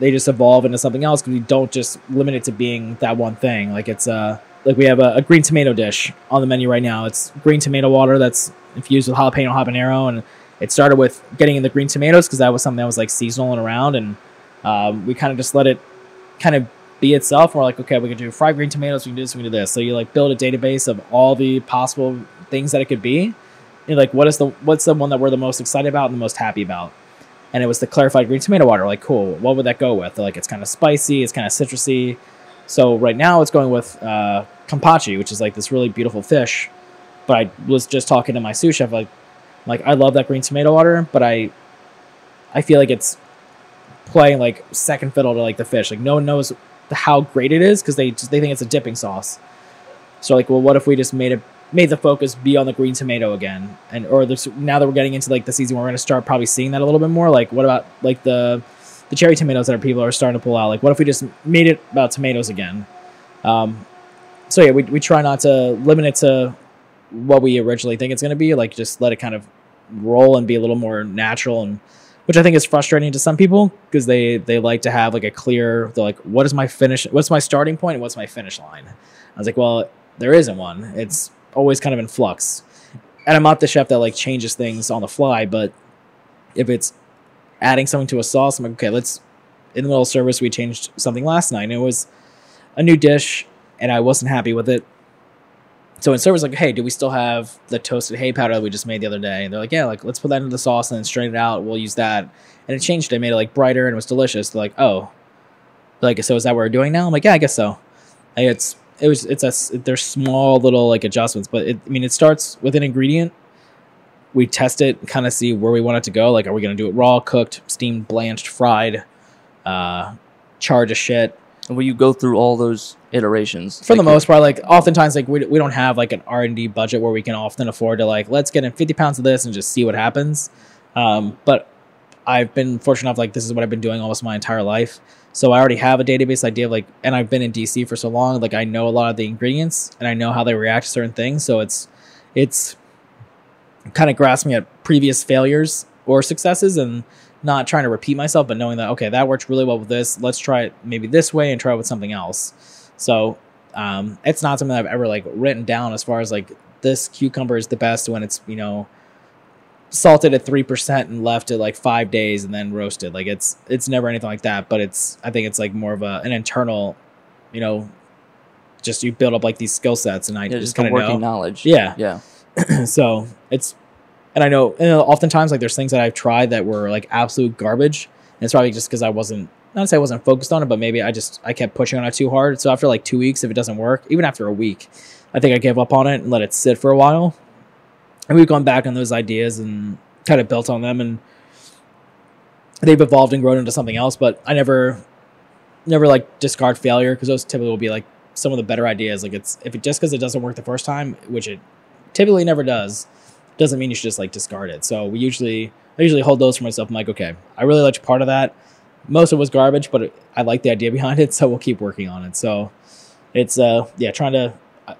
they just evolve into something else because we don't just limit it to being that one thing. Like it's uh like we have a, a green tomato dish on the menu right now. It's green tomato water that's infused with jalapeno habanero and it started with getting in the green tomatoes because that was something that was like seasonal and around and um, we kind of just let it kind of be itself we're like okay we can do fried green tomatoes we can do this we can do this so you like build a database of all the possible things that it could be and like what is the what's the one that we're the most excited about and the most happy about and it was the clarified green tomato water. Like, cool. What would that go with? Like, it's kind of spicy. It's kind of citrusy. So right now it's going with uh, kampachi, which is like this really beautiful fish. But I was just talking to my sous chef, like, like I love that green tomato water, but I, I feel like it's playing like second fiddle to like the fish. Like no one knows how great it is because they just they think it's a dipping sauce. So like, well, what if we just made it made the focus be on the green tomato again, and or now that we're getting into like the season, we're going to start probably seeing that a little bit more. Like, what about like the the cherry tomatoes that people are starting to pull out? Like, what if we just made it about tomatoes again? Um, so yeah, we we try not to limit it to what we originally think it's going to be. Like, just let it kind of roll and be a little more natural and which I think is frustrating to some people because they they like to have like a clear they're like what is my finish what's my starting point and what's my finish line. I was like, well, there isn't one. It's always kind of in flux. And I'm not the chef that like changes things on the fly, but if it's adding something to a sauce, I'm like, okay, let's in the middle of service we changed something last night and it was a new dish and I wasn't happy with it. So in service, like, hey, do we still have the toasted hay powder that we just made the other day? And they're like, yeah, like let's put that into the sauce and then strain it out. We'll use that. And it changed it, made it like brighter and it was delicious. They're like, oh, like so is that what we're doing now? I'm like, yeah, I guess so. Like, it's it was it's a there's small little like adjustments, but it, I mean it starts with an ingredient. We test it, and kind of see where we want it to go. Like, are we gonna do it raw, cooked, steamed, blanched, fried, uh, charred to shit? And will you go through all those iterations? for Like, the most part like oftentimes like we, we don't have like an r&d budget where we can often afford to like let's get in 50 pounds of this and just see what happens. Um, but i've been fortunate enough like this is what i've been doing almost my entire life. So i already have a database idea of like and i've been in dc for so long like i know a lot of the ingredients and i know how they react to certain things. So it's it's kind of grasping at previous failures or successes and not trying to repeat myself but knowing that okay that works really well with this let's try it maybe this way and try it with something else so um, it's not something I've ever like written down as far as like this cucumber is the best when it's you know salted at three percent and left it like five days and then roasted. Like it's it's never anything like that. But it's I think it's like more of a an internal, you know, just you build up like these skill sets and I yeah, just just kind of working know. knowledge. Yeah. Yeah. so it's and I know and uh, oftentimes like there's things that I've tried that were like absolute garbage. And it's probably just because I wasn't not to say I wasn't focused on it, but maybe I just I kept pushing on it too hard. So after like two weeks, if it doesn't work, even after a week, I think I gave up on it and let it sit for a while. And we've gone back on those ideas and kind of built on them and they've evolved and grown into something else. But I never never like discard failure because those typically will be like some of the better ideas. Like it's if it just because it doesn't work the first time, which it typically never does, doesn't mean you should just like discard it. So we usually I usually hold those for myself. I'm like, okay, I really liked part of that. Most of it was garbage, but I like the idea behind it, so we'll keep working on it. So it's uh yeah, trying to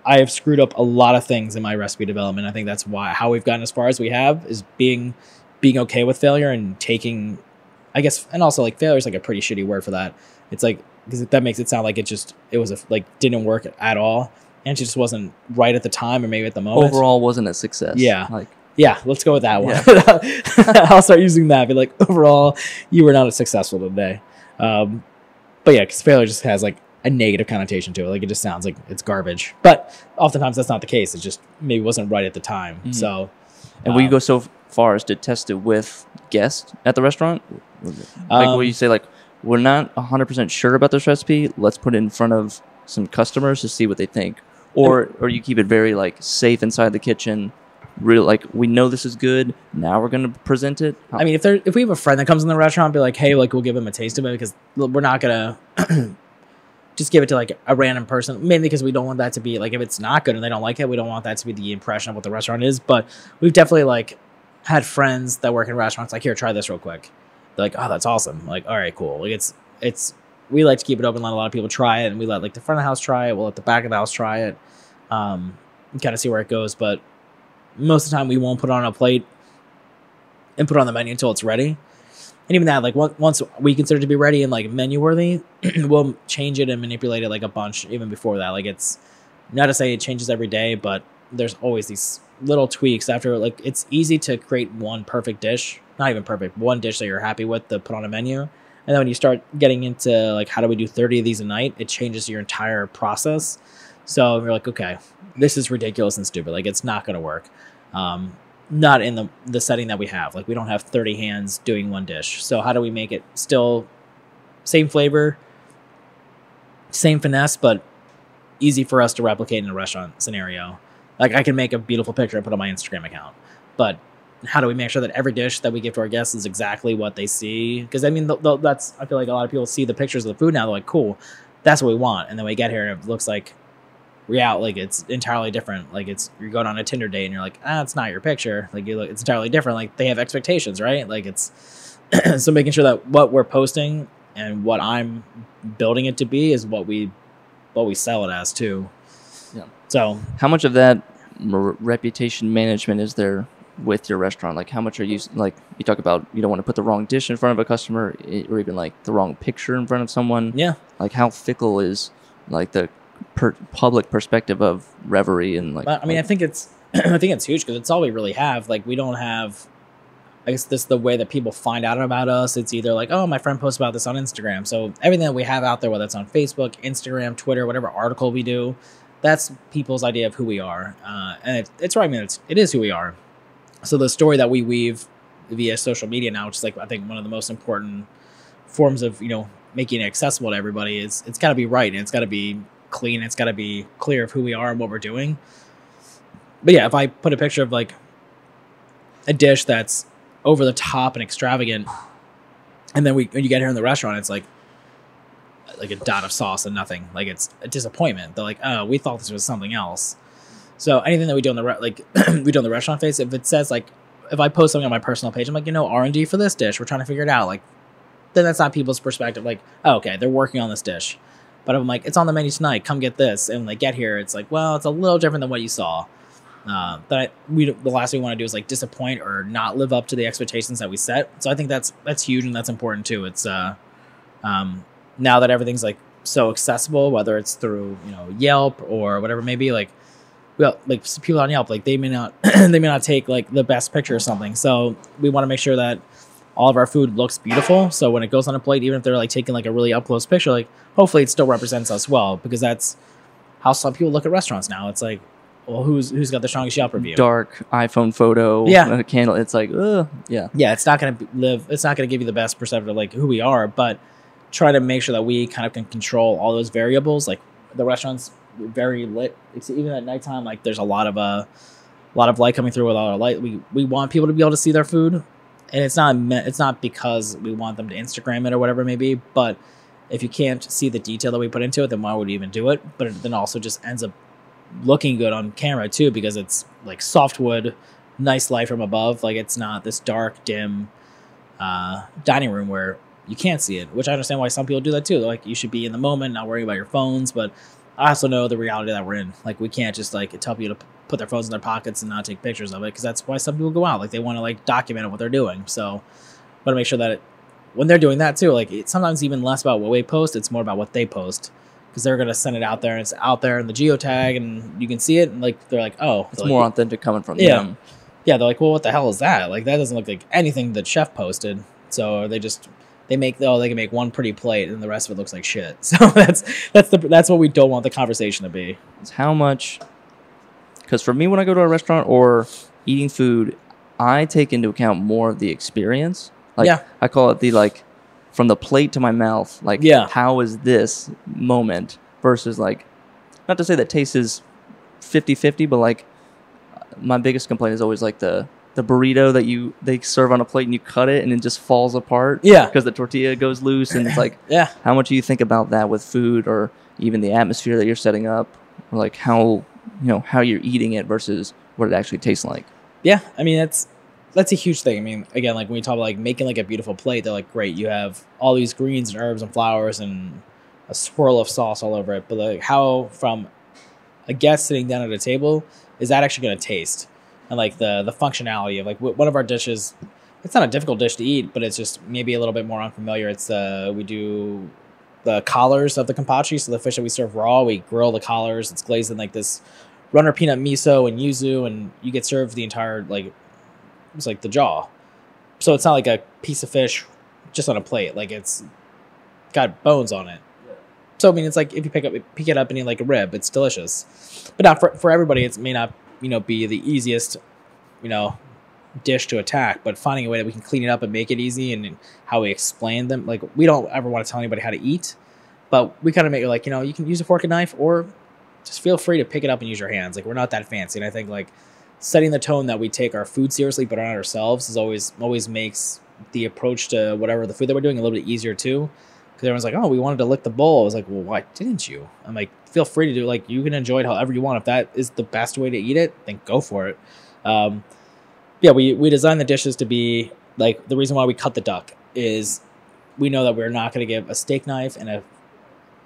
I- have screwed up a lot of things in my recipe development. I think that's why how we've gotten as far as we have is being being okay with failure and taking I guess and also like failure is like a pretty shitty word for that. It's like because that makes it sound like it just it was a like didn't work at all and she just wasn't right at the time or maybe at the moment. Overall, wasn't a success. Yeah. Like Yeah, let's go with that one. I'll start using that. Be like, overall, you were not as successful today. Um, but yeah, because failure just has like a negative connotation to it. Like it just sounds like it's garbage. But oftentimes that's not the case. It just maybe wasn't right at the time. Mhm. So, And will you Um, go so far as to test it with guests at the restaurant? Like, Um, will you say like, we're not hundred percent sure about this recipe. Let's put it in front of some customers to see what they think, or or you keep it very like safe inside the kitchen. Real like we know this is good. Now we're gonna present it. I mean, if there if we have a friend that comes in the restaurant, be like, hey, like we'll give him a taste of it because we're not gonna just give it to like a random person. Mainly because we don't want that to be like if it's not good and they don't like it, we don't want that to be the impression of what the restaurant is. But we've definitely like had friends that work in restaurants like, here, try this real quick. They're like, oh, that's awesome. Like, all right, cool. Like it's it's we like to keep it open, let a lot of people try it, and we let like the front of the house try it. We'll let the back of the house try it. Um, kind of see where it goes, but most of the time we won't put it on a plate and put on the menu until it's ready. And even that, like once we consider it to be ready and like menu worthy, we'll change it and manipulate it like a bunch even before that. Like it's not to say it changes every day, but there's always these little tweaks after like it's easy to create one perfect dish, not even perfect, one dish that you're happy with to put on a menu. And then when you start getting into like how do we do 30 of these a night, it changes your entire process. So you're like, okay, this is ridiculous and stupid. Like it's not gonna work. Um, not in the the setting that we have. Like we don't have 30 hands doing one dish. So how do we make it still same flavor, same finesse, but easy for us to replicate in a restaurant scenario? Like I can make a beautiful picture and put on my Instagram account, but how do we make sure that every dish that we give to our guests is exactly what they see? Because I mean, th- th- that's I feel like a lot of people see the pictures of the food now. They're like, "Cool, that's what we want," and then we get here and it looks like real like it's entirely different. Like it's you're going on a Tinder date and you're like, "Ah, it's not your picture." Like you look, it's entirely different. Like they have expectations, right? Like it's so making sure that what we're posting and what I'm building it to be is what we what we sell it as too. Yeah. So How much of that reputation management is there with your restaurant? Like, how much are you like? You talk about you don't want to put the wrong dish in front of a customer, or even like the wrong picture in front of someone. yeah, Like, how fickle is like the per- public perspective of Reverie and like? I mean, I think it's I think it's huge because it's all we really have. Like we don't have. I guess this is the way that people find out about us. It's either like, oh, my friend posts about this on Instagram. So everything that we have out there, whether it's on Facebook, Instagram, Twitter, whatever article we do, that's people's idea of who we are. Uh, and it, it's right. I mean, it's it is who we are. So the story that we weave via social media now, which is like I think one of the most important forms of you know making it accessible to everybody, is it's got to be right and it's got to be clean. It's got to be clear of who we are and what we're doing but yeah, if I put a picture of like a dish that's over the top and extravagant, and then we when you get here in the restaurant, it's like like a dot of sauce and nothing. Like it's a disappointment. They're like, oh, we thought this was something else. So anything that we do on the re- like we do on the restaurant face, if it says like if I post something on my personal page, I'm like, you know, R and D for this dish, we're trying to figure it out. Like, then that's not people's perspective. Like, oh, okay, they're working on this dish. But I'm like, it's on the menu tonight, come get this. And when they get here, it's like, well, it's a little different than what you saw. Uh, that I, we the last thing we want to do is like disappoint or not live up to the expectations that we set. So I think that's that's huge and that's important too. It's uh, um, now that everything's like so accessible, whether it's through you know Yelp or whatever it may be, like well, like people on Yelp, like they may not they may not take like the best picture or something. So we want to make sure that all of our food looks beautiful. So when it goes on a plate, even if they're like taking like a really up close picture, like hopefully it still represents us well because that's how some people look at restaurants now. It's like, well, who's who's got the strongest Yelp review? dark iPhone photo, Yeah. a candle. It's like, ugh, yeah, yeah, it's not going to live. It's not to give you the best perception of like who we are, but try to make sure that we kind of can control all those variables. Like the restaurant's very lit. It's even at nighttime. Like there's a lot of uh, a lot of light coming through with all our light. We we want people to be able to see their food, and it's not me- it's not because we want them to Instagram it or whatever it may be. But if you can't see the detail that we put into it, then why would we even do it? But it then also just ends up looking good on camera too because it's like softwood, nice light from above. Like it's not this dark, dim uh, dining room where you can't see it. Which I understand why some people do that too. Like you should be in the moment, not worrying about your phones. But I also know the reality that we're in. Like we can't just like tell people to put their phones in their pockets and not take pictures of it because that's why some people go out. Like they want to like document what they're doing. So want to make sure that it, when they're doing that too, like it's sometimes even less about what we post. It's more about what they post because they're gonna send it out there and it's out there in the geotag and you can see it and like they're like, oh, it's like, more authentic coming from Yeah. them. yeah, they're like, well, what the hell is that? Like that doesn't look like anything that chef posted. So are they just they make oh they can make one pretty plate and the rest of it looks like shit. So that's that's the that's what we don't want the conversation to be. It's how much. Because for me, when I go to a restaurant or eating food, I take into account more of the experience. Like Yeah. I call it the like from the plate to my mouth. Like Yeah. how is this moment versus like not to say that taste is 50-50, but like my biggest complaint is always like the the burrito that you they serve on a plate and you cut it and it just falls apart. Yeah. Because the tortilla goes loose and it's like Yeah. how much do you think about that with food or even the atmosphere that you're setting up or like how you know how you're eating it versus what it actually tastes like Yeah, I mean that's that's a huge thing. I mean, again, like when we talk about like making like a beautiful plate, they're like, great, you have all these greens and herbs and flowers and a swirl of sauce all over it. But like, how from a guest sitting down at a table is that actually going to taste? And like the the functionality of like w- one of our dishes, it's not a difficult dish to eat, but it's just maybe a little bit more unfamiliar. It's uh we do the collars of the kampachi, so the fish that we serve raw, we grill the collars. It's glazed in like this runner peanut miso and yuzu, and you get served the entire like it's like the jaw. So it's not like a piece of fish just on a plate. Like it's got bones on it. So I mean, it's like if you pick up pick it up and eat like a rib, it's delicious. But not for for everybody. It may not you know be the easiest you know dish to attack, but finding a way that we can clean it up and make it easy and how we explain them. Like we don't ever want to tell anybody how to eat, but we kind of make it like you know you can use a fork and knife or just feel free to pick it up and use your hands. Like we're not that fancy, and I think like setting the tone that we take our food seriously, but not ourselves, is always always makes the approach to whatever the food that we're doing a little bit easier too. Because everyone's like, oh, we wanted to lick the bowl. I was like, well, why didn't you? I'm like, feel free to do like you can enjoy it however you want. If that is the best way to eat it, then go for it. Um, yeah, we we designed the dishes to be like the reason why we cut the duck is we know that we're not going to give a steak knife and a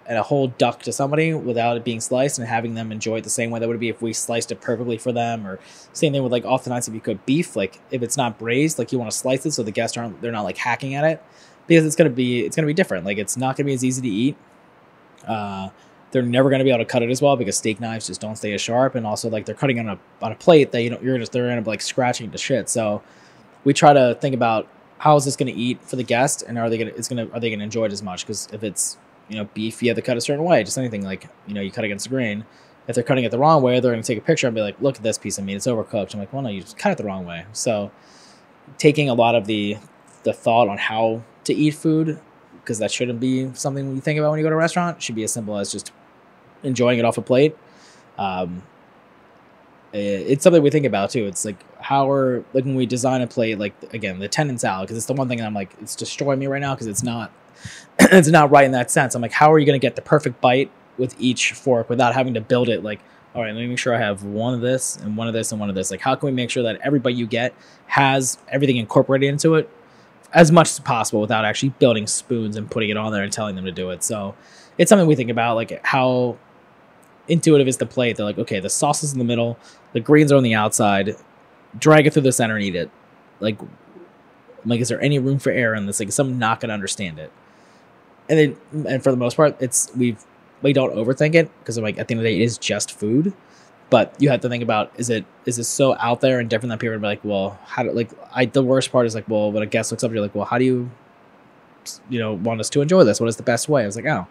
and a whole duck to somebody without it being sliced and having them enjoy it the same way that would be if we sliced it perfectly for them or same thing with like oftentimes if you cook beef like if it's not braised like you want to slice it so the guests aren't they're not like hacking at it because it's gonna be it's gonna be different. Like it's not gonna be as easy to eat. Uh they're never going to be able to cut it as well because steak knives just don't stay as sharp. And also like they're cutting on a on a plate that you know you're just they're end up like scratching to shit. So we try to think about how is this going to eat for the guest and are they going to it's to are they to enjoy it as much? Because if it's you know beef you have to cut a certain way. Just anything like you know you cut against the grain. If they're cutting it the wrong way they're going to take a picture and be like look at this piece of meat. It's overcooked. I'm like well no you just cut it the wrong way. So taking a lot of the the thought on how to eat food because that shouldn't be something you think about when you go to a restaurant it should be as simple as just enjoying it off a plate um, it's something we think about too. It's like how are like when we design a plate, like again the tendon salad, because it's the one thing I'm like it's destroying me right now because it's not it's not right in that sense. I'm like, how are you going to get the perfect bite with each fork without having to build it? Like, all right, let me make sure I have one of this and one of this and one of this. Like, how can we make sure that every bite you get has everything incorporated into it as much as possible without actually building spoons and putting it on there and telling them to do it? So it's something we think about, like how intuitive is the plate. They're like, okay, the sauce is in the middle, the greens are on the outside, drag it through the center and eat it. Like, like, is there any room for error in this? Like, someone not to understand it? and then and for the most part, it's we've we don't overthink it because I'm like at the end of the day, it is just food. But you have to think about is it is it so out there and different that people are like, well, how do like I the worst part is like, well, when a guest looks up, you're like, well, how do you you know want us to enjoy this? What is the best way? I was like, oh,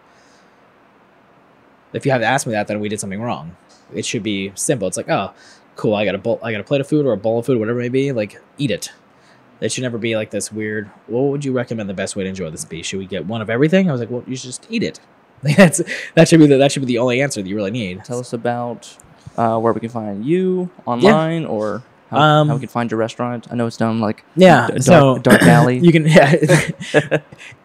if you have to ask me that, then we did something wrong. It should be simple. It's like, oh, cool. I got a bowl, I got a plate of food or a bowl of food, whatever it may be. Like, eat it. It should never be like this weird. What would you recommend the best way to enjoy this be? Should we get one of everything? I was like, well, you should just eat it. That's that should be the that should be the only answer that you really need. Tell us about uh, where we can find you online or how, um, how, we can find your restaurant. I know it's down like yeah, dark, so dark alley. You can yeah,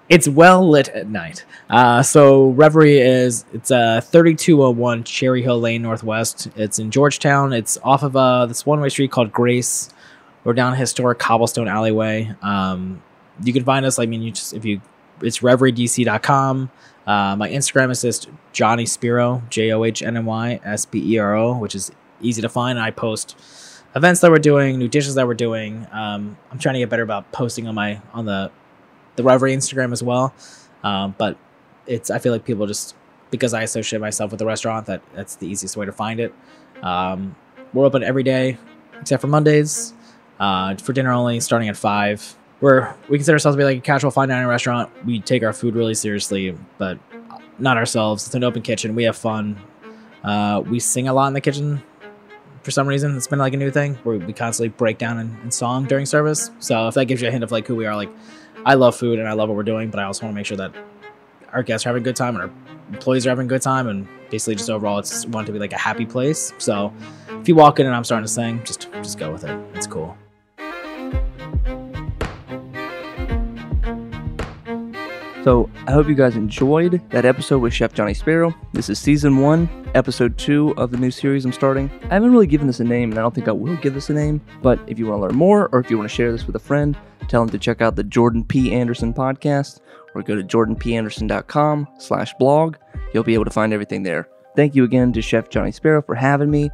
it's well lit at night. Uh, so Reverie is it's uh 3201 Cherry Hill Lane Northwest. It's in Georgetown. It's off of uh this one way street called Grace or down a historic cobblestone alleyway. Um, you can find us. I mean, you just if you it's reveriedc.com. Uh, my Instagram is just Johnny Spero, J O H N N Y S P E R O, which is easy to find. I post events that we're doing, new dishes that we're doing. Um, I'm trying to get better about posting on my on the the Reverie Instagram as well. Um, but it's I feel like people just because I associate myself with the restaurant that that's the easiest way to find it. Um, we're open every day except for Mondays uh, for dinner only, starting at five. We consider ourselves to be like a casual fine dining restaurant. We take our food really seriously, but not ourselves. It's an open kitchen. We have fun. Uh, we sing a lot in the kitchen for some reason. It's been like a new thing where we constantly break down in, in song during service. So if that gives you a hint of like who we are, like I love food and I love what we're doing, but I also want to make sure that our guests are having a good time and our employees are having a good time and basically just overall it's want to be like a happy place. So if you walk in and I'm starting to sing, just just go with it. It's cool. So I hope you guys enjoyed that episode with Chef Johnny Spero. This is season one, episode two of the new series I'm starting. I haven't really given this a name, and I don't think I will give this a name. But if you want to learn more, or if you want to share this with a friend, tell them to check out the Jordan P. Anderson podcast, or go to jordanpanderson.com slash blog. You'll be able to find everything there. Thank you again to Chef Johnny Spero for having me.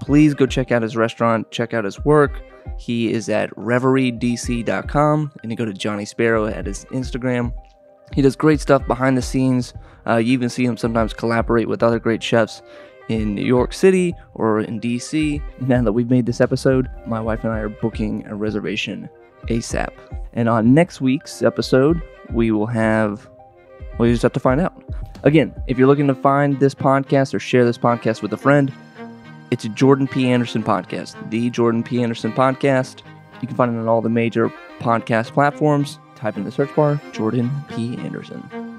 Please go check out his restaurant, check out his work. He is at reveriedc.com, and you go to Johnny Spero at his Instagram he does great stuff behind the scenes. Uh, you even see him sometimes collaborate with other great chefs in New York City or in DC. Now that we've made this episode, my wife and I are booking a reservation ASAP. And on next week's episode, we will have, well, you just have to find out. Again, if you're looking to find this podcast or share this podcast with a friend, it's a Jordan P. Anderson podcast, the Jordan P. Anderson podcast. You can find it on all the major podcast platforms. Type in the search bar Jordan P. Anderson.